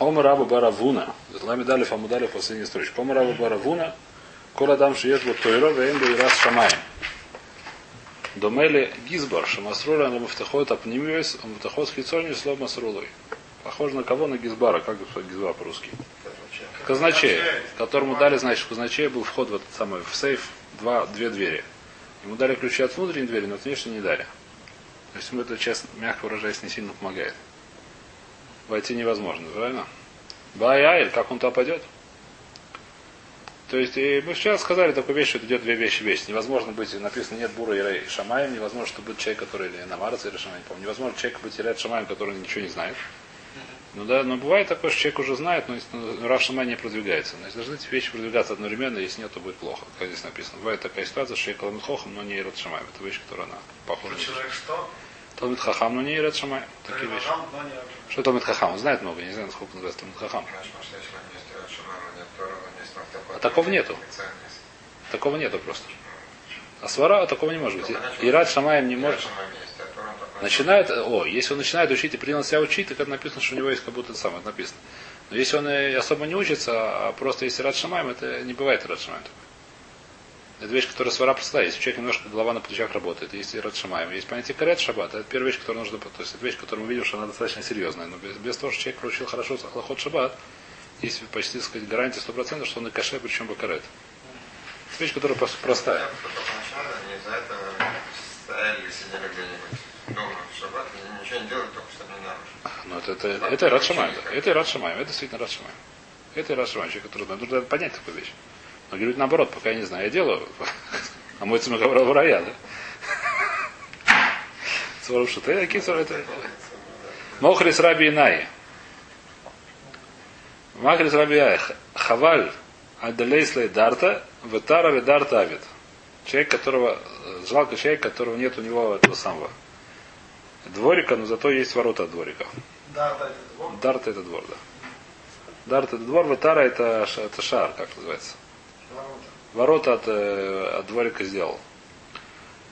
Ома раба баравуна. Лами дали фамудали последняя строчка. Ома раба баравуна. Кола дам шиеш бо тойро, вейн и раз шамаем. Домели гизбар, шамасруля на муфтахот апнимивес, муфтахот с хитсони слов масрулой. Похоже на кого? На гизбара. Как гизбар по-русски? Казначея, которому дали, значит, казначея был вход в этот самый, в сейф, два, две двери. Ему дали ключи от внутренней двери, но от внешней не дали. То есть ему это, честно, мягко выражаясь, не сильно помогает. Войти невозможно, правильно? Баяйль, как он туда пойдет? То есть, и мы сейчас сказали такую вещь, что это идет две вещи вещи. Невозможно быть, написано, нет бура и шамаем, невозможно, что будет человек, который, или намарца или шамаем, помню. Невозможно человек быть или шамаем, который ничего не знает. Ну да, но бывает такое, что человек уже знает, но ну, Рав Шамай не продвигается. Значит, должны эти вещи продвигаться одновременно, если нет, то будет плохо. Как здесь написано. Бывает такая ситуация, что человек Хохам, но не Ират Шамай. Это вещь, которая она похожа. Человек что? Талмит Хахам, но не Ират Шамай. Такие вещи. Что Талмит Хахам? Он знает много, не знаю, сколько называется Талмит Хахам. А такого нету. Такого нету просто. А свара такого не может быть. Ират Шамаем не может. Начинает, о, если он начинает учить и принял себя учить, так это написано, что у него есть как будто самое, написано. Но если он особо не учится, а просто если рад шамаем, это не бывает рад шамаем. Это вещь, которая свара простая. Если у человека немножко голова на плечах работает, если рад шамаем. Есть понятие карет шаббат, это первая вещь, которую нужно... То есть это вещь, которую мы видим, что она достаточно серьезная. Но без, без того, что человек получил хорошо лохот шаббат, есть почти, так сказать, гарантия 100%, что он и каше, причем бакарет. Это вещь, которая простая. чтобы не нарушить. Ну, это, это, это Рад Шамаем. Да. Это Рад Шамаем. Это действительно Рад Шамаем. Это Рад Шамаем, человек, который нужно понять такую вещь. Но говорит наоборот, пока я не знаю, я делаю. А мой цимак в рая, да? Что ты, кисор, это... Мохрис Раби Инай. Махрис Раби Инай. Хаваль Адалейслей Дарта, Ветара Дарта Авид. Человек, которого, жалко человек, которого нет у него этого самого дворика, но зато есть ворота от дворика. Дарта это двор? Дарта это двор, да. Дарта это двор, Ватара это, это шар, как называется. Ворота. От, э, от дворика сделал.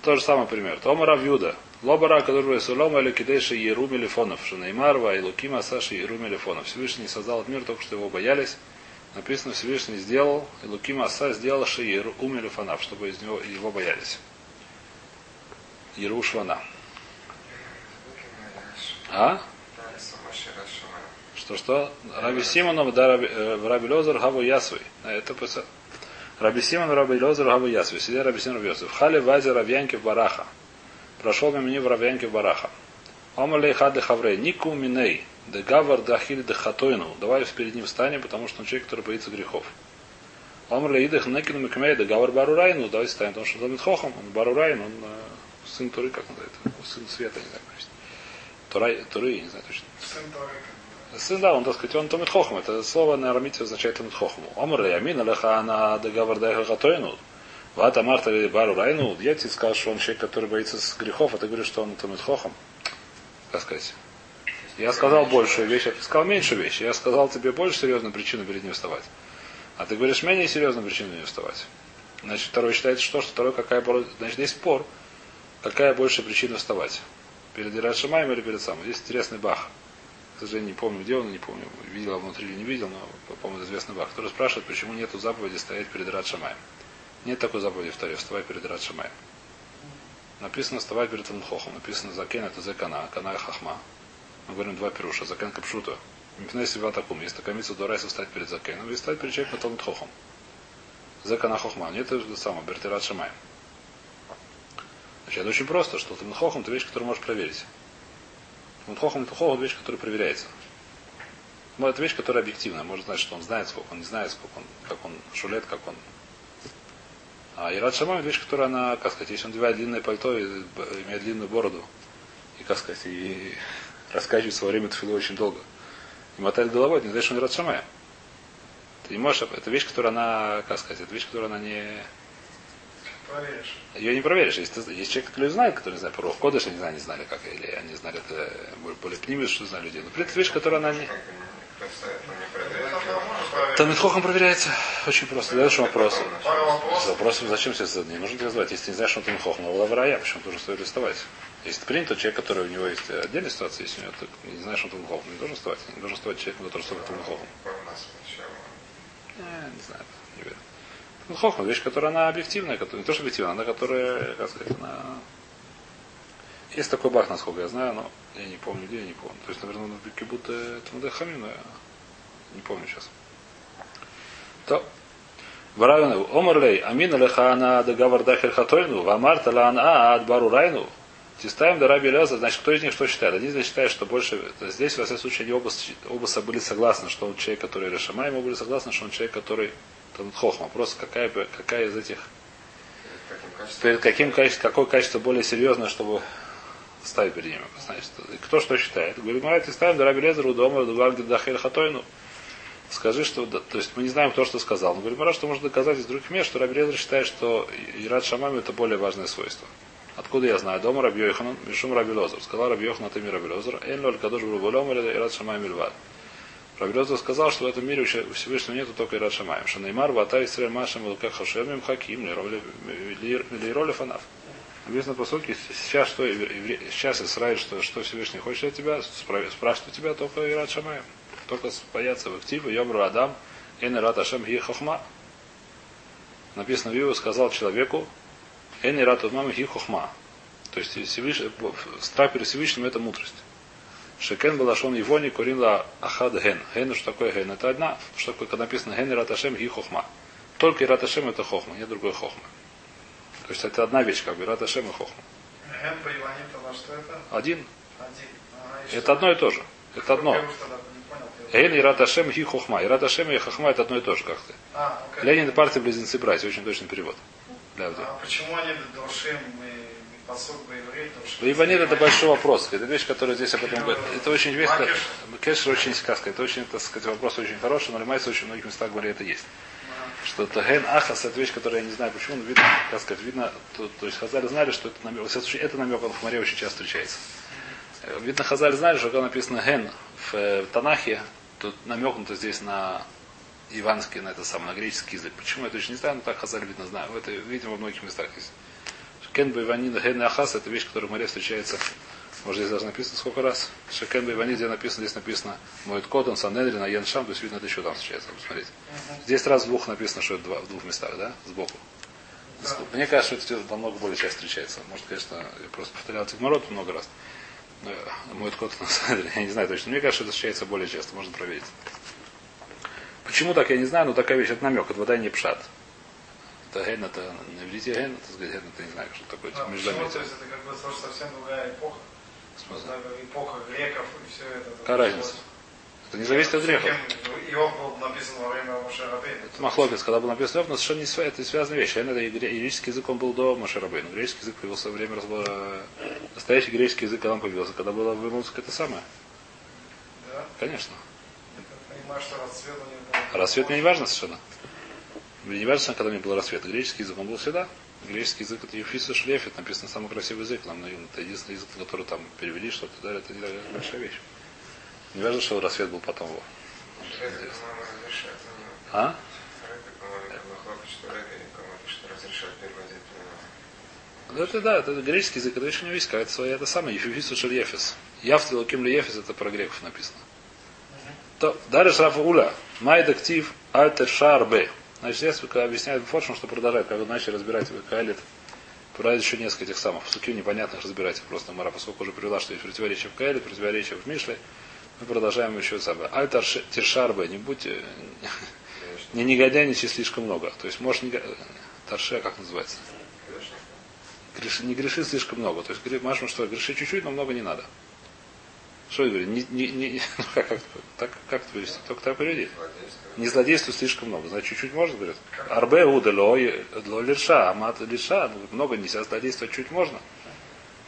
Тот же самый пример. Тома Равьюда. Лобара, который Сулома или Кидейши Еру Мелефонов. Шинеймарва и Лукима Саши Еру Мелефонов. Всевышний создал мир, только что его боялись. Написано, Всевышний сделал, и Лукима Аса сделал Шиеру Умелефонов, чтобы из него, его боялись. Еру Швана. А? Что что? Раби Симонов, да, Раби, э, Раби Лозер, Хаву Ясвой. Это. Раби Симон, Раби Лозер, Хаву Ясвой. Сидя Раби Симон, Раби Йосиф. Хали Вази Равьянки в Бараха. Прошел мимо него Равьянки в Бараха. Омалей хады хаврей. Нику миней. Де гавар да хили де хатойну. Давай перед ним встанем, потому что он человек, который боится грехов. Омалей идых некину микмей де гавар барурайну. Давай встанем, потому что он хохом. Он барурайн, он э, сын Туры, как он называется? Сын света, не знаю. Туры, не знаю точно. Сын Торы. Сын, да, он, так сказать, он Томит Хохм. Это слово на арамите означает Томит Хохм. Омр Ямин Алеха на договор Дайха Хатойну. Вата Марта Бару Райну. Я тебе сказал, что он человек, который боится грехов, а ты говоришь, что он Томит Хохм. Как сказать? Я сказал большую вещь, а ты сказал меньшую вещь. Я сказал тебе больше серьезную причину перед ним вставать. А ты говоришь менее серьезную причину не вставать. Значит, второй считается что? Что второй какая Значит, есть спор. Какая больше причина вставать? Перед Ират Шамаем или перед самым. Здесь интересный бах. Сожалению, не помню, где он, не помню, видел внутри или не видел, но, по-моему, известный бах, который спрашивает, почему нет заповеди стоять перед Ират Шамаем. Нет такой заповеди в Таре, вставай перед Ират Шамаем. Написано вставай перед Танхохом. Написано закен это закана, кана и хахма. Мы говорим два пируша. Закен капшута. Мипней себя таком. Есть такая митца дурайса встать перед закеном и встать перед человеком Талмит Хохом. Закана хохма. Нет, это самое, Бертират Шамаем. Значит, это очень просто, что Талмудхохам это вещь, которую можешь проверить. Талмудхохам это хохам вещь, которая проверяется. Ну, это вещь, которая объективная. Может знать, что он знает, сколько он не знает, сколько он, как он шулет, как он. А Ират Шамам это вещь, которая она, как сказать, если он одевает длинное пальто и имеет длинную бороду, и, как сказать, и раскачивает свое время тфилу очень долго, и мотает головой, это не значит, что он Ират Шамая. Ты не можешь, это вещь, которая она, как сказать, это вещь, которая она не, Проверишь. ее не проверишь. Есть, есть человек, который знает, который не знает про Кодыш, я не знаю, не знали как, или они знали это более пнимис, что знали людей. Но, в принципе, вещь, которая она не... Талмитхохом проверяется очень просто. Задаешь вопрос. Вопрос, зачем тебе задать? Не нужно звать. Если ты не знаешь, что он Талмитхохом, но была врая, почему должен стоит листовать? Если принято, человек, который у него есть отдельная ситуация, если у него ты не знаешь, что он Талмитхохом, не должен вставать. Не должен вставать человек, который стоит Талмитхохом. Не, не знаю, не верю. Талмитхохом вещь, которая она объективная, которая, не то, что объективная, она которая, как сказать, она... Есть такой бах, насколько я знаю, но я не помню, где я не помню. То есть, наверное, на Бекибута это Мадахами, но я не помню сейчас. То. Варавина, Омарлей, Амина лехана дагавар дахер хатойну, вамарта лан ад бару райну. Тистаем да раби Леза, значит, кто из них что считает? Один из них считает, что больше, здесь, во всяком случае, они оба, оба были согласны, что он человек, который Решамай, мы были согласны, что он человек, который Танут Хохма. Просто какая, какая из этих, перед каким качеством, какое качество более серьезное, чтобы ставить перед ним. Значит, кто что считает? Говорит, мы эти ставим, да раби Лезеру дома, Дугальги Дахель Хатойну. Скажи, что, да, то есть мы не знаем, кто что сказал. Но говорит, Мара, что можно доказать из других мест, что Раби Лезер считает, что Ират Шамами это более важное свойство. Откуда я знаю? Дома Раби Йоханан, Мишум Раби Лозер. Сказал Раби Йоханан, ты Раби Лозер. Эн лоль кадош бруболем или Ират Шамами Мильвад. Лозер сказал, что в этом мире у Всевышнего нету только Ират Шамаем. Шанеймар, Вата, Исраэль, Машем, Луках, Хашем, Им, Хаким, Лейроли, Фанаф. Написано по сути, сейчас что, сейчас Израиль, что, что Всевышний хочет от тебя, спра- спрашивает у тебя только Ират Шамаем. Только бояться в активе, Йомру Адам, Эн Ират Ашем Хи Хохма. Написано, Виву сказал человеку, Эн Ират Хохма. То есть Всевышний, страх перед Всевышним это мудрость. Шекен Балашон Ивони Коринла Ахад Ген. Ген, что такое Ген? Это одна, что такое, когда написано Ген Ират Ашем Хи Хохма. Только Ират Ашем это Хохма, нет другой Хохмы. То есть это одна вещь, как бы Ират Ашем и Хохма. Ген по Иваниту, на что это? Один. Один. И Это одно и то же. Это одно. Ген Ират Ашем Хи Хохма. Ират Ашем и Хохма это одно и то же как-то. А. Ленин и партия близнецы братья, очень точный перевод. Для. А почему они Доршим и Ну, Иванит это большой вопрос. Это вещь, которая здесь об этом говорит. Это очень вещь. Кешер очень сказка. Это очень, так сказать, вопрос очень хороший, но Лемайса очень многих местах говорит, это есть. Что это ген ахас, это вещь, которая я не знаю почему, но видно, как сказать, видно, то, то есть Хазали знали, что это намек, во всяком случае, это намек, в Хмаре очень часто встречается. Э, Видно, Хазали знали, что когда написано ген в, э, в Танахе, то намекнуто здесь на иванский, на это самое, на греческий язык. Почему я точно не знаю, но так Хазали видно знаю. Это, видимо, во многих местах есть. Кен Байванин Ген Ахас это вещь, которая в море встречается. Может, здесь даже написано сколько раз. Шекен Байванин, где написано, здесь написано Моет Котон, Санедрин, Аян Шам, то есть видно, это еще там встречается. Посмотрите. Здесь раз в двух написано, что это два, в двух местах, да? Сбоку. Мне кажется, что это намного более часто встречается. Может, конечно, я просто повторял Тигмарот много раз. Но Моет Котон, Санедрин, я не знаю точно. Мне кажется, это встречается более часто, можно проверить. Почему так, я не знаю, но такая вещь, это намек, это вода не пшат. Это ген, это на иврите ген, это сказать, ген, это не знаю, что такое, А, это междометие. как бы совсем другая эпоха. Смысл? Эпоха греков и все это. Какая разница? Это не зависит от грехов. Иов был написан во время Моше Рабейна. Это Махлокис, когда был написан Иов, но совершенно не свя- это связанная вещь. Это греческий язык, он был до Машарабей. Но греческий язык появился во время разбора... Настоящий греческий язык, когда он появился, когда было в Муск, это самое. Да? Конечно. Я понимаю, что расцвет у него был. Рассвет мне не важно совершенно. Мне не важно, когда мне был рассвет. Греческий язык, он был всегда. Греческий язык это Ефиса Шлеф, это написано самый красивый язык. Нам, наверное, это единственный язык, который там перевели что-то далее. Это не такая большая вещь. Не важно, что рассвет был потом его. Него. А? Ну, это да, это греческий язык, это еще не весь, это своя, это самое, Ефифису Шельефис. Яфт Луким Ефис, это про греков написано. То, дальше Рафа Уля. Майдактив Альтер Шарбе. Значит, здесь когда объясняет Форшин, что продолжает, когда начали разбирать Каэлит, продолжает еще несколько этих самых суки непонятных разбирать. Просто Мара, поскольку уже привела, что есть противоречие в Каэлит, противоречие в Мишле, мы продолжаем еще самое. Альтер Тиршарбе, не будьте, не негодяйничай слишком много. То есть, может, не... Тарше, как называется? Греши- не греши слишком много. То есть, Машма, что греши чуть-чуть, но много не надо. Что я говорю? Не, не, не, ну, как, как, так, как это перевести? Только так переведи. Не злодействуй слишком много. Значит, чуть-чуть можно, говорит. Арбе уда ло ло лирша, амат лирша. Ну, Много нельзя злодействовать, чуть можно.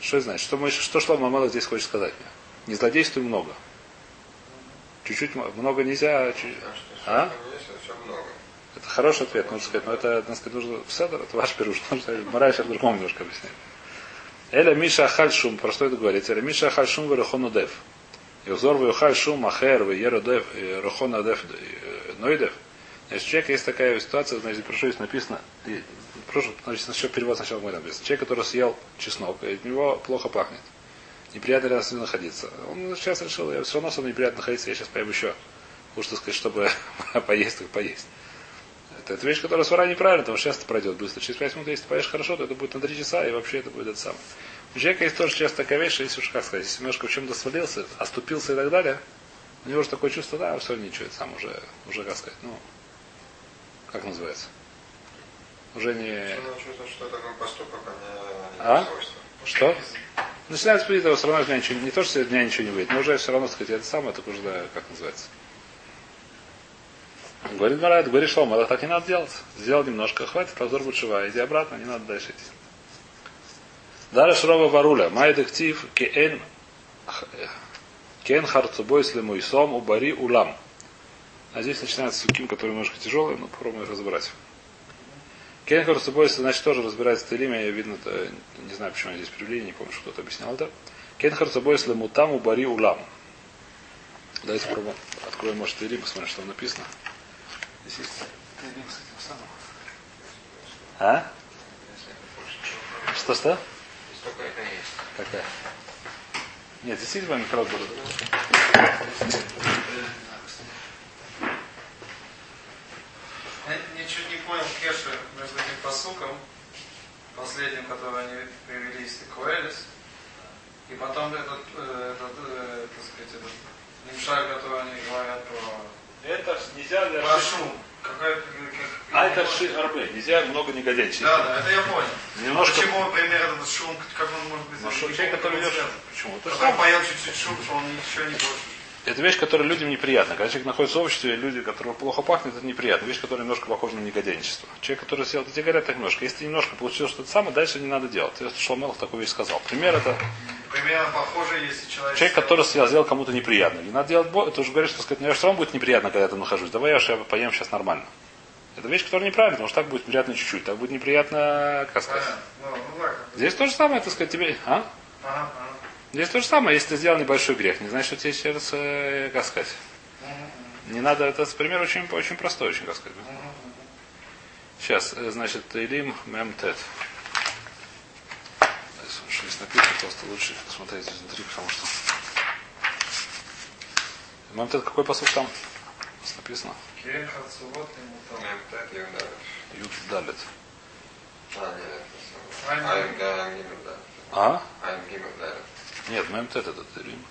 Что это значит? Что, мы, что Шлома Амелах здесь хочет сказать мне? Не злодействуй много. Чуть-чуть много нельзя. чуть- А? Есть, это все много. Это хороший ответ, нужно сказать, но это, надо сказать, нужно в седр, это ваш пируш, Мораль сейчас другому немножко объясняет. Эля Миша Хальшум, про что это говорится? Эля Миша Хальшум Верохону Дев. И узор Вехаль Шум Ахер Веера Дев Рохона Дев Нойдев. Значит, у человека есть такая ситуация, значит, прошу, здесь написано, прошу, значит, сначала перевод сначала мой написано. Человек, который съел чеснок, и от него плохо пахнет. Неприятно рядом с ним находиться. Он сейчас решил, я все равно со мной неприятно находиться, я сейчас поем еще. Уж сказать, чтобы поесть, так поесть. Это, это вещь, которая свара неправильно, потому что сейчас это пройдет быстро. Через 5 минут, если ты поешь хорошо, то это будет на 3 часа, и вообще это будет это самое. Человека есть тоже часто такая вещь, если уж как сказать, если немножко в чем-то свалился, оступился и так далее, у него же такое чувство, да, все ничего, это сам уже, уже как сказать, ну, как называется? Уже не... А А? Что? Начинает спить, его все равно дня ничего, не то, что дня ничего не выйдет, но уже все равно, сказать, это самое, так уже, да, как называется. Говорит Марат, говорит Шлома, это так не надо делать. Сделал немножко, хватит, позор бушева, иди обратно, не надо дальше идти. Дара Шрова Варуля, май дектив кен кен харцубой слему сом убари улам. А здесь начинается суким, который немножко тяжелый, но попробуем их разобрать. Кен харцубой, значит, тоже разбирается Телим, я видно, не знаю, почему они здесь привели, не помню, что кто-то объяснял это. Кен харцубой слему там убари улам. Давайте попробуем, откроем, может, Телим, посмотрим, что там написано. Здесь есть Телим с этим самым. А? Что-что? Какая? Нет, здесь есть вами крот был. Я ничуть не понял Кеши между этим посуком, последним, который они привели из Коэлис, и потом этот, э, этот, э, так сказать, этот Нимшаль, который они говорят про, Это нельзя для про шум. А это ши арбе. Нельзя много не годенчить. Да, да, это я понял. Немножко. Почему, например, этот шум, как он может быть... Ну, что не человек, который идет. он Почему? Это, связан. же Который поел чуть-чуть шум, что он еще не больше. это вещь, которая людям неприятна. Когда человек находится в обществе, люди, которые плохо пахнет, это неприятно. Вещь, которая немножко похожа на негодяйничество. Человек, который съел, тебе говорят так немножко. Если ты немножко получил что-то самое, дальше не надо делать. Я Шломел такую вещь сказал. Пример это Примерно похоже, если человек... человек, который сделал кому-то неприятно. Не надо делать бо... Это уже говоришь, что сказать, мне все равно будет неприятно, когда я там нахожусь. Давай я я поем сейчас нормально. Это вещь, которая неправильная, потому что так будет неприятно чуть-чуть. Так будет неприятно, как сказать. Понятно. Ну, ну так. Здесь то же самое, так сказать, тебе. А? Ага, ага. Здесь то же самое, если ты сделал небольшой грех, не значит, что тебе через, э, как сказать. Не надо, это пример очень, очень простой, очень, как сказать. Сейчас, э, значит, Илим Мемтет. Что здесь написано, просто лучше посмотреть изнутри, потому что... Мемтет, какой посуд там? Написано. Юд Далит. А, нет, это самое. Айн Айн Гиммель, да. А? Айн.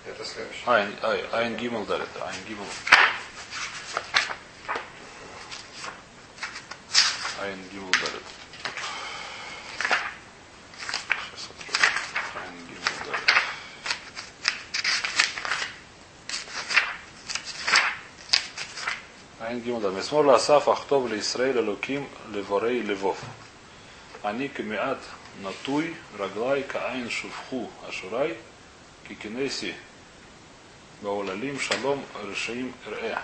Это ай, Айн Гимел Далит. Айн Гимел. Айн Гимел Далит. Сейчас открою. Айн Гимел Далит. Айн Гимел Далит. Месмор Ласаф Ахтов Ле Исраэль Луким Леворей Левов. Они кемиат натуй раглай каайн шувху ашурай кикинеси Баулалим шалом решаим ре.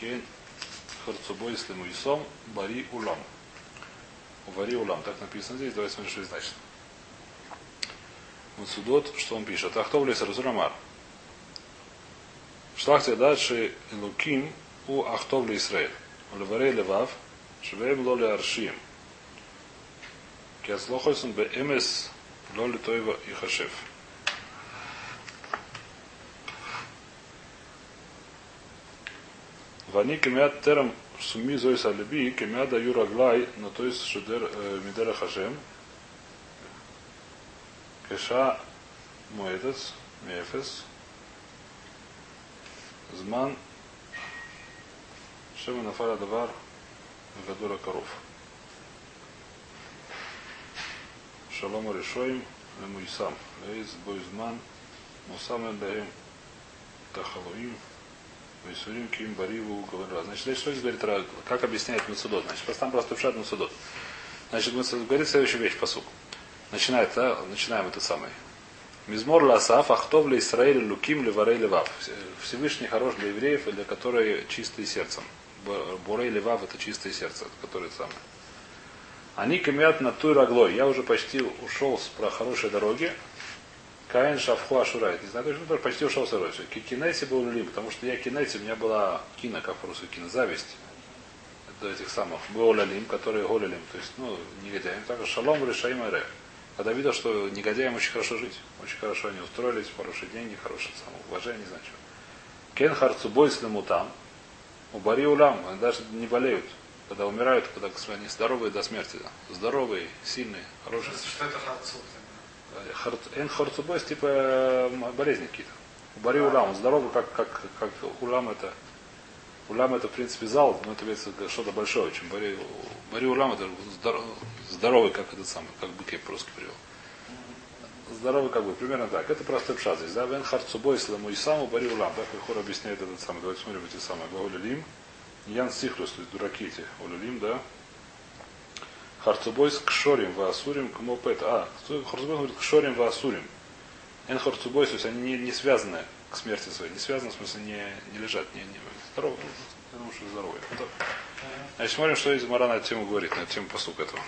Кен харцубой слему исом бари улам. Вари улам. Так написано здесь. Давайте смотрим, что значит. Мацудот, что он пишет? Ахтов лес Разурамар. Шлахте дальше Луким у Ахтов ли Исраэль. Леварей левав, швеем лоли аршим. Кяслохойсун бе эмес лоли тойва и хашев. ואני כמעט טרם סומי זויס על ליבי, כמעט היו רגליי נטויס שדר מדרך השם, כשעה מועדס, מאפס, זמן Шема Нафаля Давар Гадура Коров. Шалом Решоим Муисам. Эм Лейс Бойзман Мусам Эдаем Тахалуим Висурим Ким Бариву Говорила. Значит, что здесь говорит Как объясняет Мацудот? Значит, просто там просто пшат Мацудот. Значит, Мацудот говорит следующую вещь по суку. Начинает, да? начинаем этот самый. Мизмор ласаф, ахтов ли Исраэль, луким ли варей Всевышний хорош для евреев и для которых чистый сердцем. Бурей, Левав это чистое сердце, которые самое. Они камят на той раглой. Я уже почти ушел с про хорошей дороги, Каин Шавху Ашурайт. Не знаю, точно, тоже почти ушел с дороги. Кинеси был лим, потому что я кинеси, у меня была кина, как по-русски, кина, зависть. до этих самых Голалим, которые Голалим, то есть, ну, негодяям, так Шалом Решаим Эре. Когда видел, что негодяям очень хорошо жить, очень хорошо они устроились, хорошие деньги, хорошее самоуважение, не знаю что. Кен харцубой там, у Бари Улам, они даже не болеют, когда умирают, когда они здоровые до смерти. Здоровые, сильные, хорошие. Что это харцуб? Эн харцубой, типа болезни какие-то. У Бари Улам, здоровый, как, как, как Улам это Улам это, в принципе, зал, но это что-то большое очень. Бари, бари улам это здоровый, как этот самый, как бы кеп по-русски привел. Здоровый как бы, примерно так. Это просто пшат здесь, да? Вен харцубой сламу и саму бари улам. Так Хор объясняет этот самый. Давайте смотрим эти самые. Гаулилим. Ян Сихлус, то есть дураки эти. Улюлим, да? Харцубой с кшорим в асурим к мопет. А, Харцубой говорит кшорим в асурим. Эн харцубой, то есть они не, не связаны к смерти своей. Не связаны, в смысле, не, не лежат, не, не, здоровы. Я думаю, что здоровые. Значит, смотрим, что из Мара на эту тему говорит, на эту тему посук этого.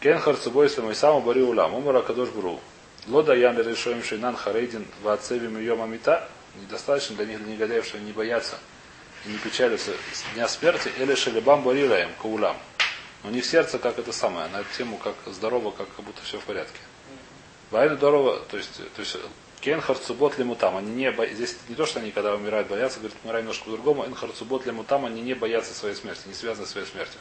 Кен харцубой мой саму бари улам. Умара кадош бру. Лода ян решоим шейнан харейдин вацевим йома мита. Недостаточно для них, для негодяев, что они не боятся и не печалятся с дня смерти, или шелебам барираем, каулам. Но у них сердце как это самое, на тему как здорово, как, как будто все в порядке. Вайна здорово, то есть, то есть Кен харцубот ли мутам. Они не бо... Здесь не то, что они, когда умирают, боятся, говорят, умирают немножко по-другому. Эн харцубот ли мутам, они не боятся своей смерти, не связаны с своей смертью.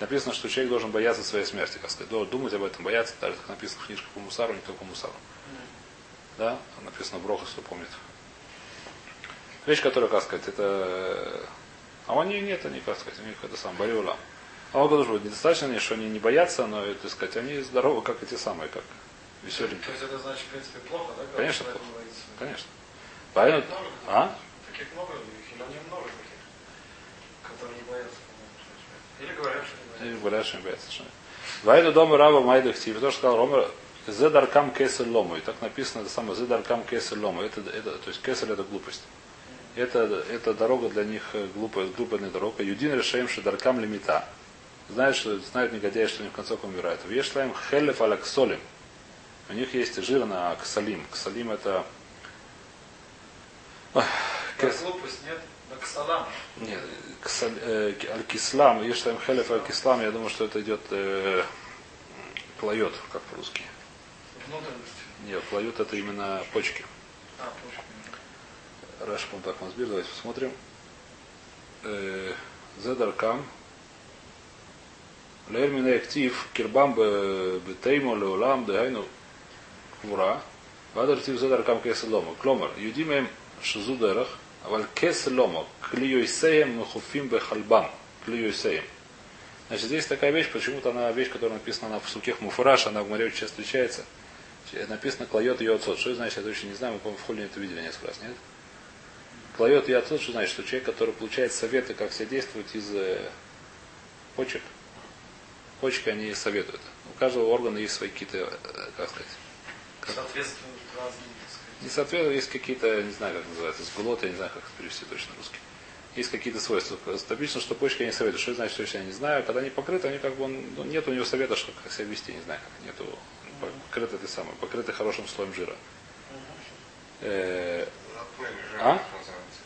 Написано, что человек должен бояться своей смерти, как сказать, должен думать об этом, бояться, даже как написано в книжках по мусару, не только по мусару. Да? Написано в Брохас, кто помнит. Вещь, которая, как сказать, это... А у них нет, они, как сказать, у них это сам Бариула. А он говорит, недостаточно, что они не боятся, но, так сказать, они здоровы, как эти самые, как веселенькие. То есть это значит, в принципе, плохо, да? Конечно, плохо. Конечно. Поэтому, а? Таких много, их или много таких, которые не боятся. Или говорят, что что не боятся. Вайду дома раба майдах типа, то, что сказал Рома, Зедаркам кесель лому. И так написано, это самое Зедаркам кесель лому. Это, это, то есть кесель это глупость. Это, это дорога для них э, глупая, глупая дорога. Юдин решаем, что даркам лимита. Знают, что, знают негодяи, что они в конце умирают. Вешлаем хелев алаксолим. У них есть жир на ксалим. Ксалим это... Глупость нет? Нет, э, аль-кислам, там хелев аль-кислам, я думаю, что это идет э, плает, как по-русски. Внутренность? Нет, плают это именно почки. А, почки. Раш, так Масбир, давайте посмотрим. Э, Зедаркам. Лермина актив, кирбам бетеймо леолам, дehайну квура, вадар тив задар кам кеселома. Кломар, юдимем шизу Валькес ломо. Клиюйсеем мухуфим бехальбам. Клиюйсеем. Значит, здесь такая вещь, почему-то она вещь, которая написана на суких муфураж, она в море очень часто встречается. Написано клает ее отцов. Что значит, я точно не знаю, мы, по-моему, в холле это видели несколько раз, нет? Клает ее отцов, что значит, что человек, который получает советы, как себя действовать из э, почек. Почки они советуют. У каждого органа есть свои какие-то, э, как сказать, Соответствуют разным, Не соответствует, есть какие-то, не знаю, как называется, сгулоты, я не знаю, как перевести точно русский. Есть какие-то свойства. Обычно, что почки они советуют. Что это значит, что я не знаю. Когда они покрыты, они как бы, ну, нет у него совета, что как себя вести, не знаю, как нету. Покрыты ты самый, покрыты хорошим слоем жира. Э, а?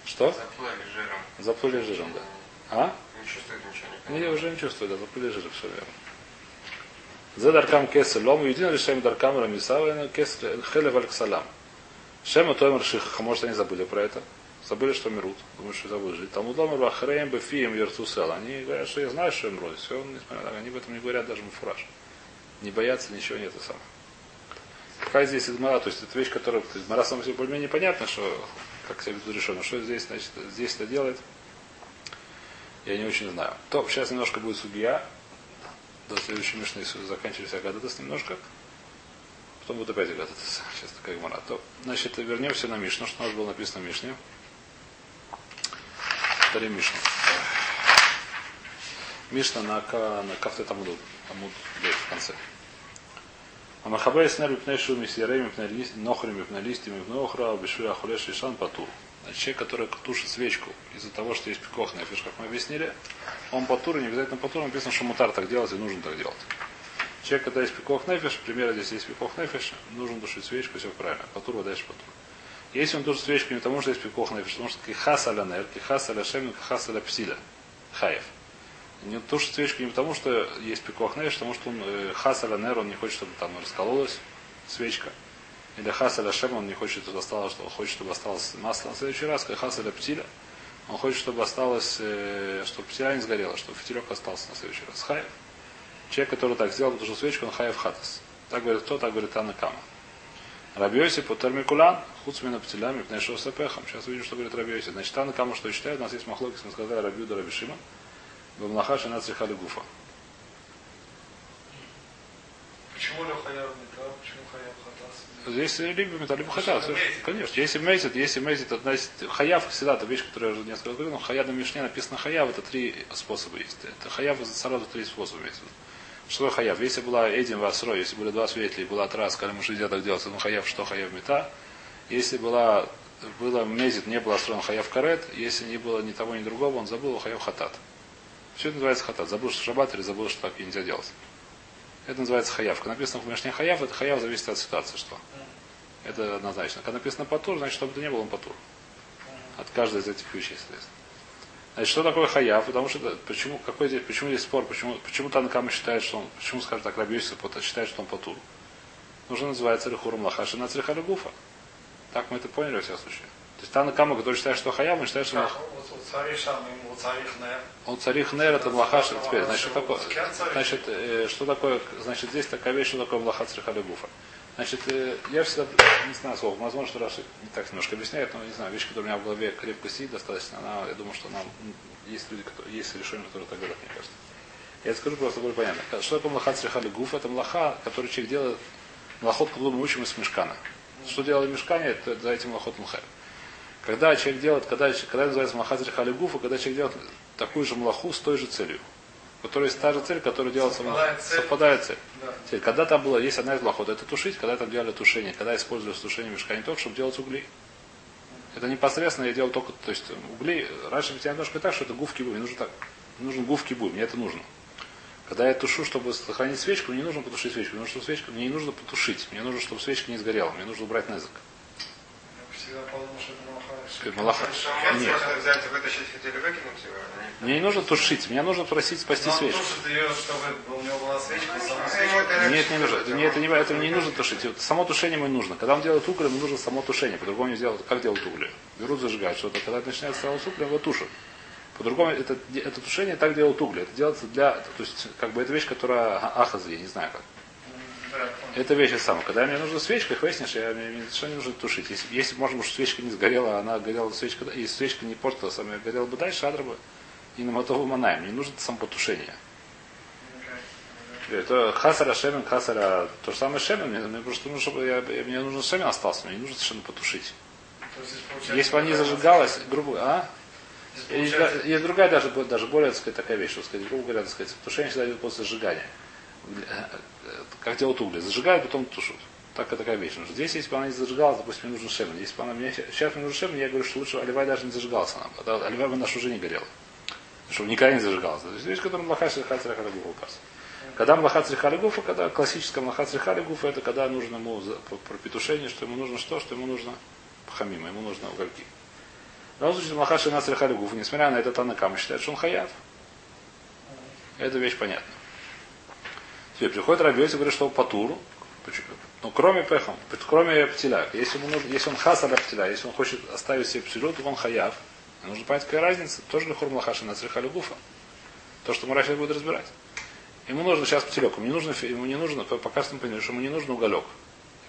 Что? Заплыли жиром. Заплыли жиром, да. А? Не чувствует ничего. Не, уже не чувствую, да, заплыли жиром, все верно. За даркам кесер лом, единый решаем даркам рамисава, кесер хелев алексалам. Шема Томер Шиха, может они забыли про это. Забыли, что умрут. Думают, что забыли жить. Там удомер Бахреем Бефием Вертусел. Они говорят, что я знаю, что умрут. Все, несмотря на они об этом не говорят даже муфураж. Не боятся, ничего нет и сам. Какая здесь Идмара, то есть это вещь, которая Идмара сам себе более-менее непонятно, что как себя ведут решено. Что здесь, значит, здесь это делает, я не очень знаю. То, сейчас немножко будет судья, до следующей Мишны заканчивались Агадатас немножко. Потом будет опять Агадатас. Сейчас такая гмара. То, значит, вернемся на Мишну, что у нас было написано в Мишне. Повторим Мишну. Мишна на, на кафте Тамуд. Тамуд в конце. А Махабей снер мипней шу мисьерей мипней нохри мипней листи мипней охра бешвира хулеш ишан патур. Значит, человек, который тушит свечку из-за того, что есть пикох нефиш, как мы объяснили, он патур, не обязательно патур, написано, что мутар так делать и нужно так делать. Человек, когда есть пикох нефиш, пример здесь есть пикох нефиш, нужно тушить свечку, все правильно. Патур, дальше патур. Если он тушит свечку не потому, что есть пикох нефиш, потому что кихас аля нер, кихас аля шем, кихас аля псиля. Хаев. Не тушит свечку не потому, что есть пикох нефиш, потому что он э, хасаля нер, он не хочет, чтобы там раскололась свечка. Или хасаля шем, он не хочет, чтобы осталось, что он хочет, чтобы осталось масло на следующий раз, как хасаля птиля. Он хочет, чтобы осталось, э, чтобы птиля не сгорела, чтобы фитилек остался на следующий раз. Хаев. Человек, который так сделал, потушил свечку, он хаев хатас. Так говорит кто, так говорит Анна Кама. Рабиоси по термикулан, хуцмина птилями, пнешо сапехом. Сейчас увидим, что говорит Рабиоси. Значит, Анна Кама что считает, у нас есть махлокис, мы сказали Рабиуда Рабишима. Бамлаха шана црихали гуфа. Почему так? Почему Хаяв Хатас? Если либо металл, либо хатас. Что? Конечно. Если мезит, если мезит, это значит, хаяв всегда, это вещь, которую я уже несколько раз говорил, но хаяв на Мишне написано хаяв, это три способа есть. Это хаяв сразу три способа есть. Что хаяв? Если была Эдин Васро, если были два свидетеля, и была трасс, когда муж нельзя так делать, ну хаяв, что хаяв мета. Если была было мезит, не было строен хаяв карет, если не было ни того, ни другого, он забыл хаяв хатат. Все это называется хатат. Забыл, что шаббат или забыл, что так нельзя делать. Это называется хаяв. Когда написано в Мишне хаяв, это хаяв зависит от ситуации, что. Это однозначно. Когда написано патур, значит, чтобы это не было, он патур. От каждой из этих вещей, соответственно. Значит, что такое хаяв? Потому что почему, какой здесь, почему здесь спор, почему, почему Танакама считает, что он, почему, скажем так, Рабьёсиф считает, что он патур? Нужно называется Рихурум Лахаши на Црихали Гуфа. Так мы это поняли во всяком случае. То есть Танакама, который считает, что хаяв, он считает, что он Вот у у царих нер, это млаха, теперь, значит, что такое, царих. значит, э, что такое, значит, здесь такая вещь, что такое млаха црихали гуфа. Значит, э, я всегда, не знаю сколько, возможно, что Раши не так немножко объясняет, но не знаю, вещь, которая у меня в голове крепко сидит достаточно, она, я думаю, что нам есть люди, которые, есть решения, которые так говорят, мне кажется. Я это скажу просто более понятно. Что такое млаха црихали гуфа? Это млаха, который человек делает, млахот, который мы учим из мешкана. Что делали мешкане, это за этим млахот млхай. Когда человек делает, когда, когда называется махазрих гуфа, когда человек делает такую же млаху с той же целью. Которая есть та же цель, которая делается Совпадает цель. совпадает цель. Да. Теперь, когда там было, есть одна из млахот, это тушить, когда там делали тушение, когда использовали тушение мешка не только, чтобы делать угли. Это непосредственно я делал только, то есть угли, раньше я немножко так, что это гуфки буй, мне нужно так, мне нужен гуфки буй, мне это нужно. Когда я тушу, чтобы сохранить свечку, мне не нужно потушить свечку, мне нужно, чтобы свечку, мне не нужно потушить, мне нужно, чтобы свечка не сгорела, мне нужно убрать незак. Я всегда подумал, что Малахай. Малаха. Нет. А Мне не нужно тушить, мне нужно просить спасти свечку. ее, чтобы у него была свечка, Нет, не нужно. Мне это не, это не нужно тушить. Вот Само тушение ему нужно. Когда он делает уголь, ему нужно само тушение. По-другому не сделать. Как делают угли? Берут, зажигают что-то. Когда начинается делать уголь, его тушат. По-другому это, это тушение так делают угли. Это делается для... То есть, как бы это вещь, которая а- ахазы, я не знаю как. Это вещь самая. Когда мне нужна свечка, их выяснишь, я, мне, совершенно не нужно тушить. Если, если может быть, свечка не сгорела, она горела, свечка, и свечка не портилась, она горела бы дальше, адра бы и на мотову манаем. Не нужно само потушение. Окей. Это хасара шемен, хасара то же самое шемен, мне, мне просто нужно, чтобы я, мне нужно шемен остался, мне не нужно совершенно потушить. Есть Если бы такая зажигалась, грубо а? Есть, есть другая даже, даже более так сказать, такая вещь, что сказать, грубо говоря, так сказать, тушение всегда идет после сжигания. Как делают угли. Зажигают, потом тушат. Так такая вещь. нужна. Здесь, если бы она не зажигалась, допустим, мне нужен шемен. Если бы она мне сейчас мне нужен шемен, я говорю, что лучше оливай даже не зажигался она. Оливай бы наша уже не горела. Чтобы никогда не зажигалась. То есть вещь, которая млаха срихат срихат указ. Когда млаха срихат гуфа, когда классическая млаха срихат гуфа, это когда нужно ему по- пропетушение, что ему нужно что, что ему нужно хамима, ему нужно угольки. В данном случае млаха шина несмотря на это Танакама считает, что он хаяв. Эта вещь понятна. Теперь приходит Рабиоси и говорит, что он патуру, ну, кроме пехом, кроме птиля. Если, ему нужно, если он хасар птиля, если он хочет оставить себе птилю, то он хаяв. Нужно понять, какая разница. Тоже ли хурмлахаши на гуфа. То, что Мура сейчас будет разбирать. Ему нужно сейчас птилек. Ему не нужно, ему не нужно, пока что мы поняли, что ему не нужно уголек.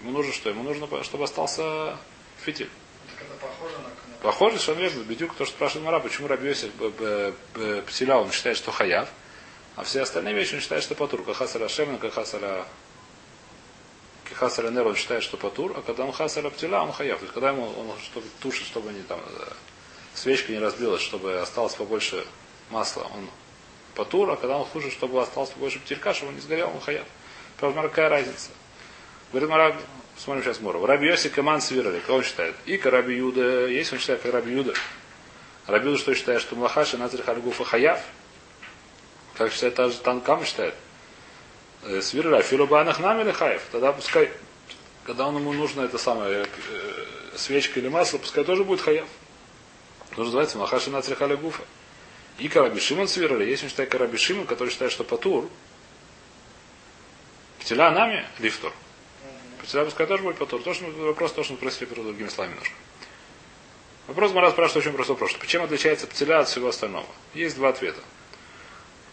Ему нужно что? Ему нужно, чтобы остался фитиль. Похоже на Похоже, что он верно, Бедюк, то, что спрашивает Мара, почему Рабиосик Птиля он считает, что хаяв, а все остальные вещи он считает, что патур. Кахасара Шемен, Кахасара Кахасара Нер он считает, что патур, а когда он Хасара Птиля, он хаяв. То есть, когда ему он чтобы тушит, чтобы не там э, свечка не разбилась, чтобы осталось побольше масла, он патур, а когда он хуже, чтобы осталось побольше птелька, чтобы он не сгорел, он хаяв. Правда, какая разница? Говорит Мара, смотрим сейчас Муров. Раби Йоси Каман Свирали, кого он считает? И Раби Юда, есть он считает, как Раби Юда. Раби Юда что считает, что Млахаши Назар Хальгуфа Хаяв? Как считает, та же Танкам считает. Э, Свирали, Филубанах Намили Хаев. Тогда пускай, когда он ему нужно это самое, э, свечка или масло, пускай тоже будет Хаяв. То называется Млахаши Назар Хальгуфа. И Караби Шимон сверлили. Есть он считает Караби Шимон, который считает, что Патур. Птиля нами лифтор. Птиля пускай тоже будет Патур. То, что мы- вопрос тоже мы спросили про другими словами немножко. Вопрос Мара спрашивает очень простой вопрос. Чем отличается птиля от всего остального? Есть два ответа.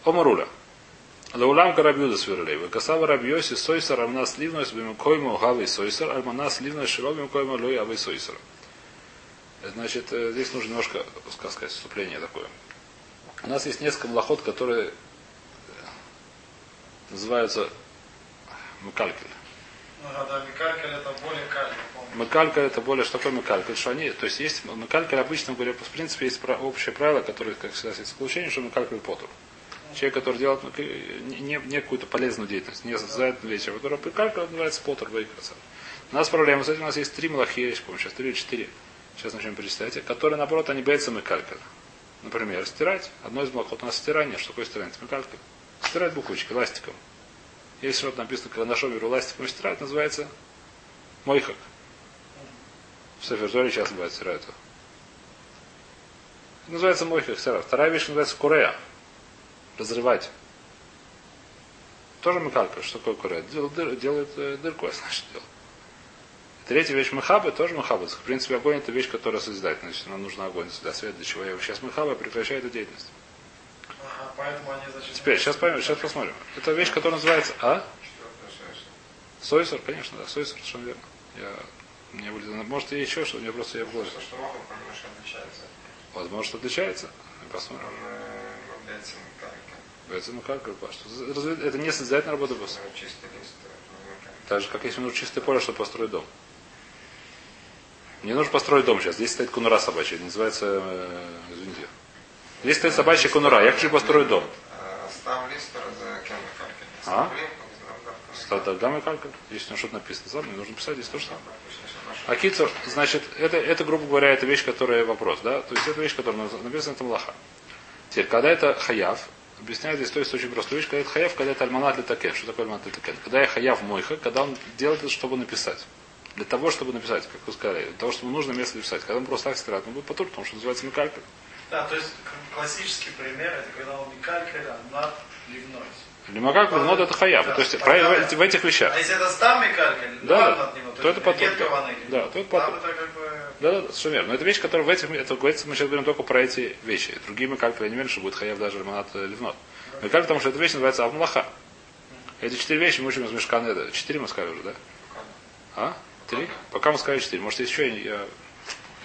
Омаруля. Лаулам карабьюда сверлей. Выкасава рабьоси сойсар амна сливной с койму гавы сойсар, альмана сливной шилобим койму лой авы сойсар. Значит, э, здесь нужно немножко, как сказать, вступление такое. У нас есть несколько млоход, которые э, называются Макалькель. Ну, да, Микалькаль это более каль. Макалька это более что такое макалька? Что они, то есть есть макалька обычно говоря, в принципе есть общее правило, которое, как всегда, есть исключение, что макалька потур. Человек, который делает ну, не, не- какую-то полезную деятельность, не за вечер, который макалька называется потур вейкраса. У нас проблема с этим, у нас есть три малахи, я помню, сейчас три или четыре, сейчас начнем перечислять, которые, наоборот, они боятся макалька. Например, стирать. Одно из малахот у нас стирание. Что такое стирание? Это макалька. Стирать буквочки ластиком. Если что-то написано карандашом или ластиком стирать, называется мойхак. В Сеферзоре сейчас бывает стирают называется мойхак стира. Вторая вещь называется курея. Разрывать. Тоже макалька. Что такое курея? Дел- дыр- Делает э, дырку, значит, делает. Третья вещь махабы, тоже махабы. В принципе, огонь это вещь, которая созидает. Значит, нам нужен огонь сюда, свет, для чего я его сейчас махаба прекращает эту деятельность. Ага, поэтому они зачем? Теперь, сейчас поймем, сейчас посмотрим. Это вещь, которая называется, а? Сойсер, конечно, да, Сойсер, совершенно верно. Я, мне вылезло, может и еще что, мне просто я в голове. То, что отличается. Возможно, отличается. Посмотрим. Поэтому как, что разве- это не созидательная работа просто. Так же, как если нужно чистое поле, чтобы построить дом. Мне нужно построить дом сейчас. Здесь стоит кунура собачья. Это называется, э, извините. Здесь стоит собачья кунура. Я хочу построить дом. А, Став лист за кем калька. А? Стата гамма калька. Здесь у него что-то написано. Сам, мне нужно писать здесь то же самое. А кицур, значит, это, это, грубо говоря, это вещь, которая вопрос, да? То есть это вещь, которая написана, это млаха. Теперь, когда это хаяв, объясняет здесь, то есть очень простую вещь, когда это хаяв, когда это альманат такен. Что такое альманат такен? Когда я хаяв мойха, когда он делает это, чтобы написать. Для того, чтобы написать, как вы сказали, для того, чтобы нужно место написать. Когда он просто так стирает, он будет потур, потому что называется микалька. Да, то есть классический пример, это когда он Микалькаль, а над ливной. Для макака, но это хаяв. То есть про- в, в этих вещах. А если это стам Микалькаль, Да, да. То это потом, да. то это потом. Да, да, да, совершенно верно. Но это вещь, которая в этих, это говорится, мы сейчас говорим только про эти вещи. Другими как я не уверен, что будет хаяв даже лимонад ливнот. Но как потому что эта вещь называется авмлаха. Эти четыре вещи мы учим из мешкана. это Четыре мы сказали уже, да? А? Три? Пока мы сказали четыре. Может, еще я, я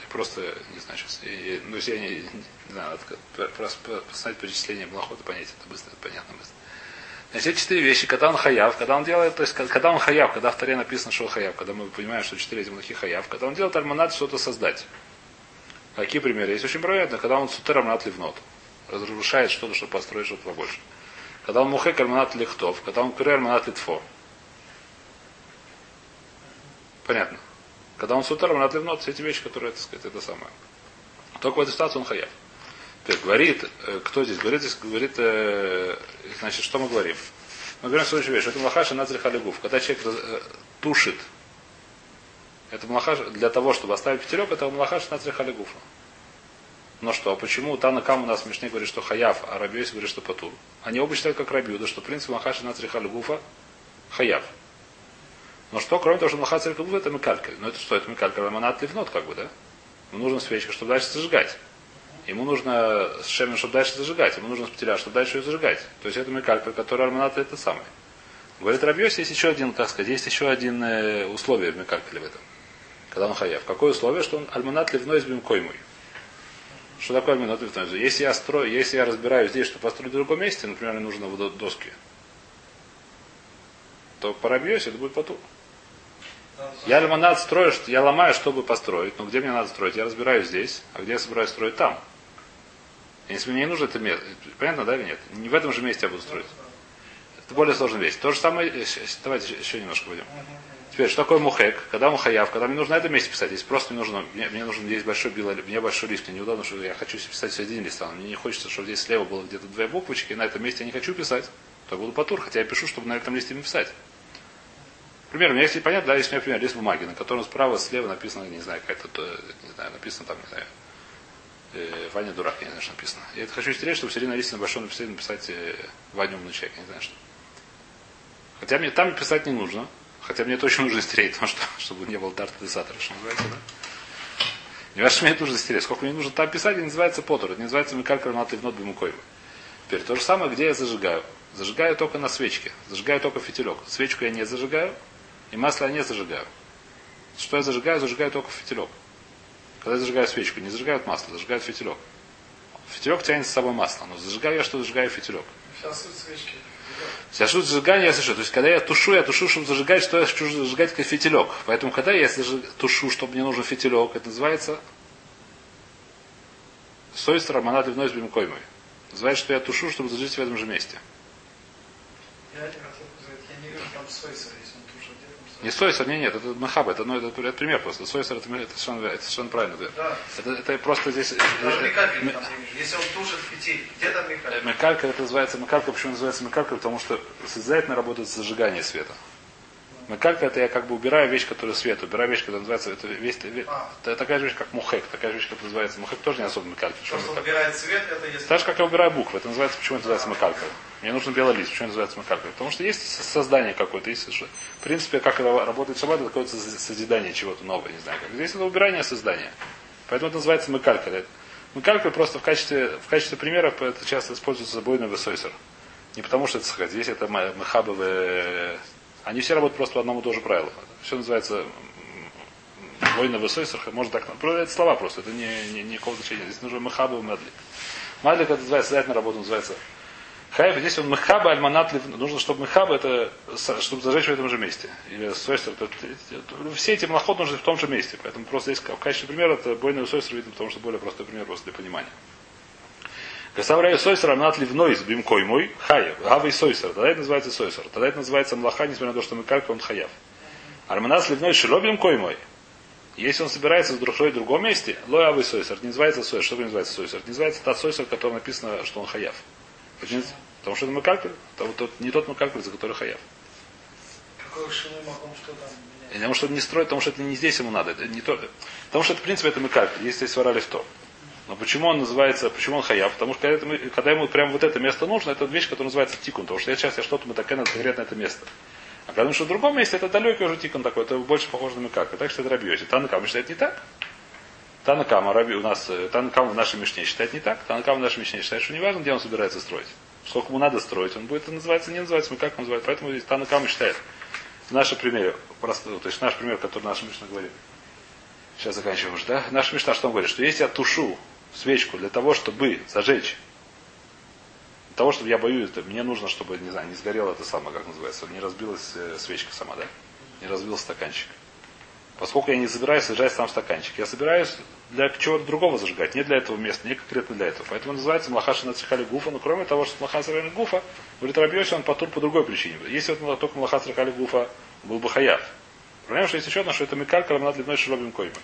просто не знаю сейчас. Я, я- ну, я не, не знаю, надо просто посмотреть перечисление млахот и понять, это быстро, это понятно быстро. Значит, эти четыре вещи, когда он хаяв, когда он делает, то есть когда- он хаяв, когда в Таре написано, что он хаяв, когда мы понимаем, что четыре эти млахи хаяв, когда он делает альманат что-то создать. Какие примеры? Есть очень правильно, когда он сутер альманат ливнот, разрушает что-то, чтобы построить что-то побольше. Когда он мухек альманат лихтов, когда он куре альманат литфо. Понятно. Когда он сутер альманат ливнот, все эти вещи, которые, так сказать, это самое. Только в этой ситуации он хаяв. Говорит, э, кто здесь говорит, здесь говорит, э, значит, что мы говорим? Мы говорим следующую вещь. Это млахаша нацриха лягув. Когда человек э, тушит, это млахаш для того, чтобы оставить пятерек, это млахаша нацриха лягуфа. Но что, почему Танакам у нас смешнее говорит, что хаяв, а Рабиоси говорит, что патур? Они оба считают как Рабиуда, что в принципе млахаша нацриха лягуфа хаяв. Но что, кроме того, что млаха царь лягуфа, это микалькаль. Но это что, это микалькаль, манат ливнот, как бы, да? Ему нужна свечка, чтобы дальше зажигать. Ему нужно с шемен, чтобы дальше зажигать. Ему нужно спателя, чтобы дальше ее зажигать. То есть это микальпер, который альманат это самое. Говорит Рабьес, есть еще один, как сказать, есть еще один э, условие в микалькале в этом. Когда он хаяв. Какое условие, что он альманат ливной с бимкоймой. Что такое альманат ливной? Если я строю, если я разбираю здесь, что построить в другом месте, например, мне нужно вот доски, то по Рабьесе это будет потур. Я альманат строю, я ломаю, чтобы построить. Но где мне надо строить? Я разбираюсь здесь, а где я собираюсь строить там. Если мне не нужно это место, понятно, да или нет? Не в этом же месте я буду строить. Это более сложная вещь. То же самое, э, давайте еще немножко пойдем. Теперь, что такое мухек? Когда мухаяв, когда мне нужно на этом месте писать, если просто мне нужно, мне, мне нужен здесь большой било, мне большой лист, мне неудобно, что я хочу писать все один лист, мне не хочется, чтобы здесь слева было где-то две буквочки, и на этом месте я не хочу писать, то я буду потур, хотя я пишу, чтобы на этом листе написать. Пример, у меня есть понятно, да, есть у меня пример, лист бумаги, на котором справа, слева написано, не знаю, какая-то, то, не знаю, написано там, не знаю, Э, Ваня дурак, я не знаю, что написано. Я это хочу стереть, чтобы все время на большом написали написать э, Ваня умный человек, я не знаю, что. Хотя мне там писать не нужно. Хотя мне это очень нужно стереть, потому что, чтобы не было дарта десатора, что называется, да? Не важно, что мне это нужно стереть. Сколько мне нужно там писать, это называется потор. Это называется микаль кармат ливнот бимукойва. Теперь то же самое, где я зажигаю. Зажигаю только на свечке. Зажигаю только фитилек. Свечку я не зажигаю, и масло я не зажигаю. Что я зажигаю? Зажигаю только фитилек. Когда я зажигаю свечку, не зажигают масло, зажигают фитилек. Фитилек тянет с собой масло, но зажигаю я, что зажигаю фитилек. Сейчас суть свечки. Я шут зажигание, я слышу. То есть, когда я тушу, я тушу, чтобы зажигать, что я хочу зажигать как фитилек. Поэтому, когда я зажиг- тушу, чтобы мне нужен фитилек, это называется сойстер романат ливной с бимкоймой. Называется, что я тушу, чтобы зажечь в этом же месте. Я не хотел сказать, я не вижу там сойсера, Не сойсер, не, нет, это махаба, это, ну, это, это пример просто. Сойсер это, это, совершенно, это совершенно правильно. Это, Да. это, это просто здесь... Даже э, Микалькин э, не вижу. Если он тушит фитиль, где там Микалькин? Мекалька это называется мекалька. Почему называется мекалька? Потому что созидательно работает с зажиганием света. Мекалька это я как бы убираю вещь, которая свет, убираю вещь, которая называется, это, вещь, А. это такая же вещь, как мухек, такая же вещь, как называется. Мухек тоже не особо мекалька. Что То, что убирает цвет, это если... Так же, как я убираю буквы, это называется, почему это называется мекалька. Мне нужен белый лист, почему называется мекалька? Потому что есть со- создание какое-то, есть, в принципе, как это работает шаббат, это какое-то соз- созидание чего-то нового, не знаю как. Здесь это убирание создания. Поэтому это называется мекалька. Мекалька просто в качестве, в качестве примера это часто используется забойный высойсер. Не потому что это здесь это м- мехабовые... Они все работают просто по одному и тому же правилу. Все называется Война высойсер, можно так... Просто Это слова просто, это не, не, никакого значения. Здесь нужно мехаба и медлик. Мадлик это называется, обязательно работа называется Хайф, здесь он мехаба, альманат, нужно, чтобы мехаба это, чтобы зажечь в этом же месте. Или сойстер, это- это- все эти млоход нужны в том же месте. Поэтому просто здесь в качестве примера это бойный сойстер видно, потому что более простой пример просто для понимания. Касаврая сойсер, альманат ливной с бимкой мой, хаев, гава и сойсер. Тогда это называется сойсер. Тогда это называется млаха, несмотря на то, что мекалька, он хаяв. Альманат ливной шило бимкой мой. Если он собирается в другом месте, лой авы сойсер, не называется сойсер. Что называется сойсер? Не называется тот сойсер, в котором написано, что он хаяв. Не- Потому что это макалькаль, это тот, не тот макалькаль, за который хаяв. Какой маком, что там? Потому что он не строит, потому что это не здесь ему надо. Это не то. Потому что это, в принципе, это макалькаль, если сварали в то. Но почему он называется, почему он хаяв? Потому что когда, это когда ему прямо вот это место нужно, это вещь, которая называется тикун. Потому что я сейчас я что-то мы так на конкретно это место. А когда что в другом месте, это далекий уже тикун такой, это больше похоже на макалькаль. Так что это рабьете. Танакама считает не так. Танакама, раби, у нас, э, Танакама в нашей Мишне считает не так. Танакама в нашей Мишне считает, что не важно, где он собирается строить. Сколько ему надо строить, он будет это называется, не называется, мы как он называет. Поэтому здесь Танакама считает. В нашем примере, просто, то есть наш пример, который наша Мишна говорит. Сейчас заканчиваем уже, да? Наша Мишна что он говорит? Что если я тушу свечку для того, чтобы зажечь, для того, чтобы я боюсь, это, мне нужно, чтобы, не знаю, не сгорело это самое, как называется, не разбилась э, свечка сама, да? Не разбился стаканчик. Поскольку я не собираюсь сажать сам стаканчик, я собираюсь для чего-то другого зажигать, не для этого места, не конкретно для этого. Поэтому называется Млахаша Нацихали Гуфа, но кроме того, что Млахаша Рахали Гуфа, говорит Рабьёси, он потур по другой причине. Если вот только Млахаша Рахали Гуфа был бы хаяв. Проблема, что есть еще одно, что это Микалька Рамнат Ливной Шилобим Коймой.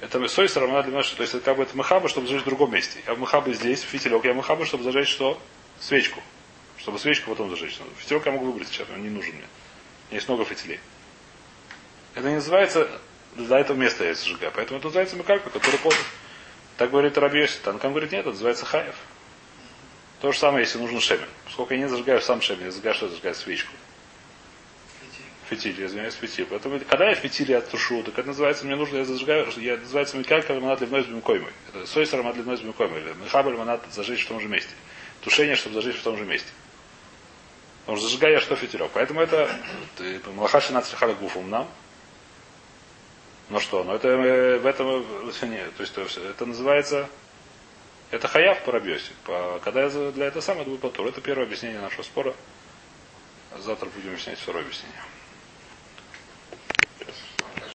Это Сойс Рамнат Ливной то есть это как бы это Мехаба, чтобы зажечь в другом месте. Я Мехаба здесь, фитилек, я Мехаба, чтобы зажечь что? Свечку. Чтобы свечку потом зажечь. Фитилек я могу выбрать сейчас, он не нужен мне. Есть много фитилей. Это не называется для этого места я зажигаю. Поэтому это называется мекалька, который под. Так говорит Рабьёси. Танкам говорит, нет, это называется хаев. То же самое, если нужен шемен. Сколько я не зажигаю сам шемен, я зажигаю что? Зажигаю свечку. Фитиль, я извиняюсь, фитиль. Поэтому, когда я фитиль я тушу, так это называется, мне нужно, я зажигаю, я называется мекалька раманат ливной с бимкоймой. Это сойс раманат ливной с бимкоймой. Или мехаба раманат зажечь в том же месте. Тушение, чтобы зажечь в том же месте. Потому что зажигаю я что фитилек. Поэтому это Малахаши нацрихали гуфом нам. Ну что, ну это э, в этом э, не, то есть то есть, это называется это хаяв по рабьосе. По, когда я для этого самого это будет потур. Это первое объяснение нашего спора. Завтра будем объяснять второе объяснение.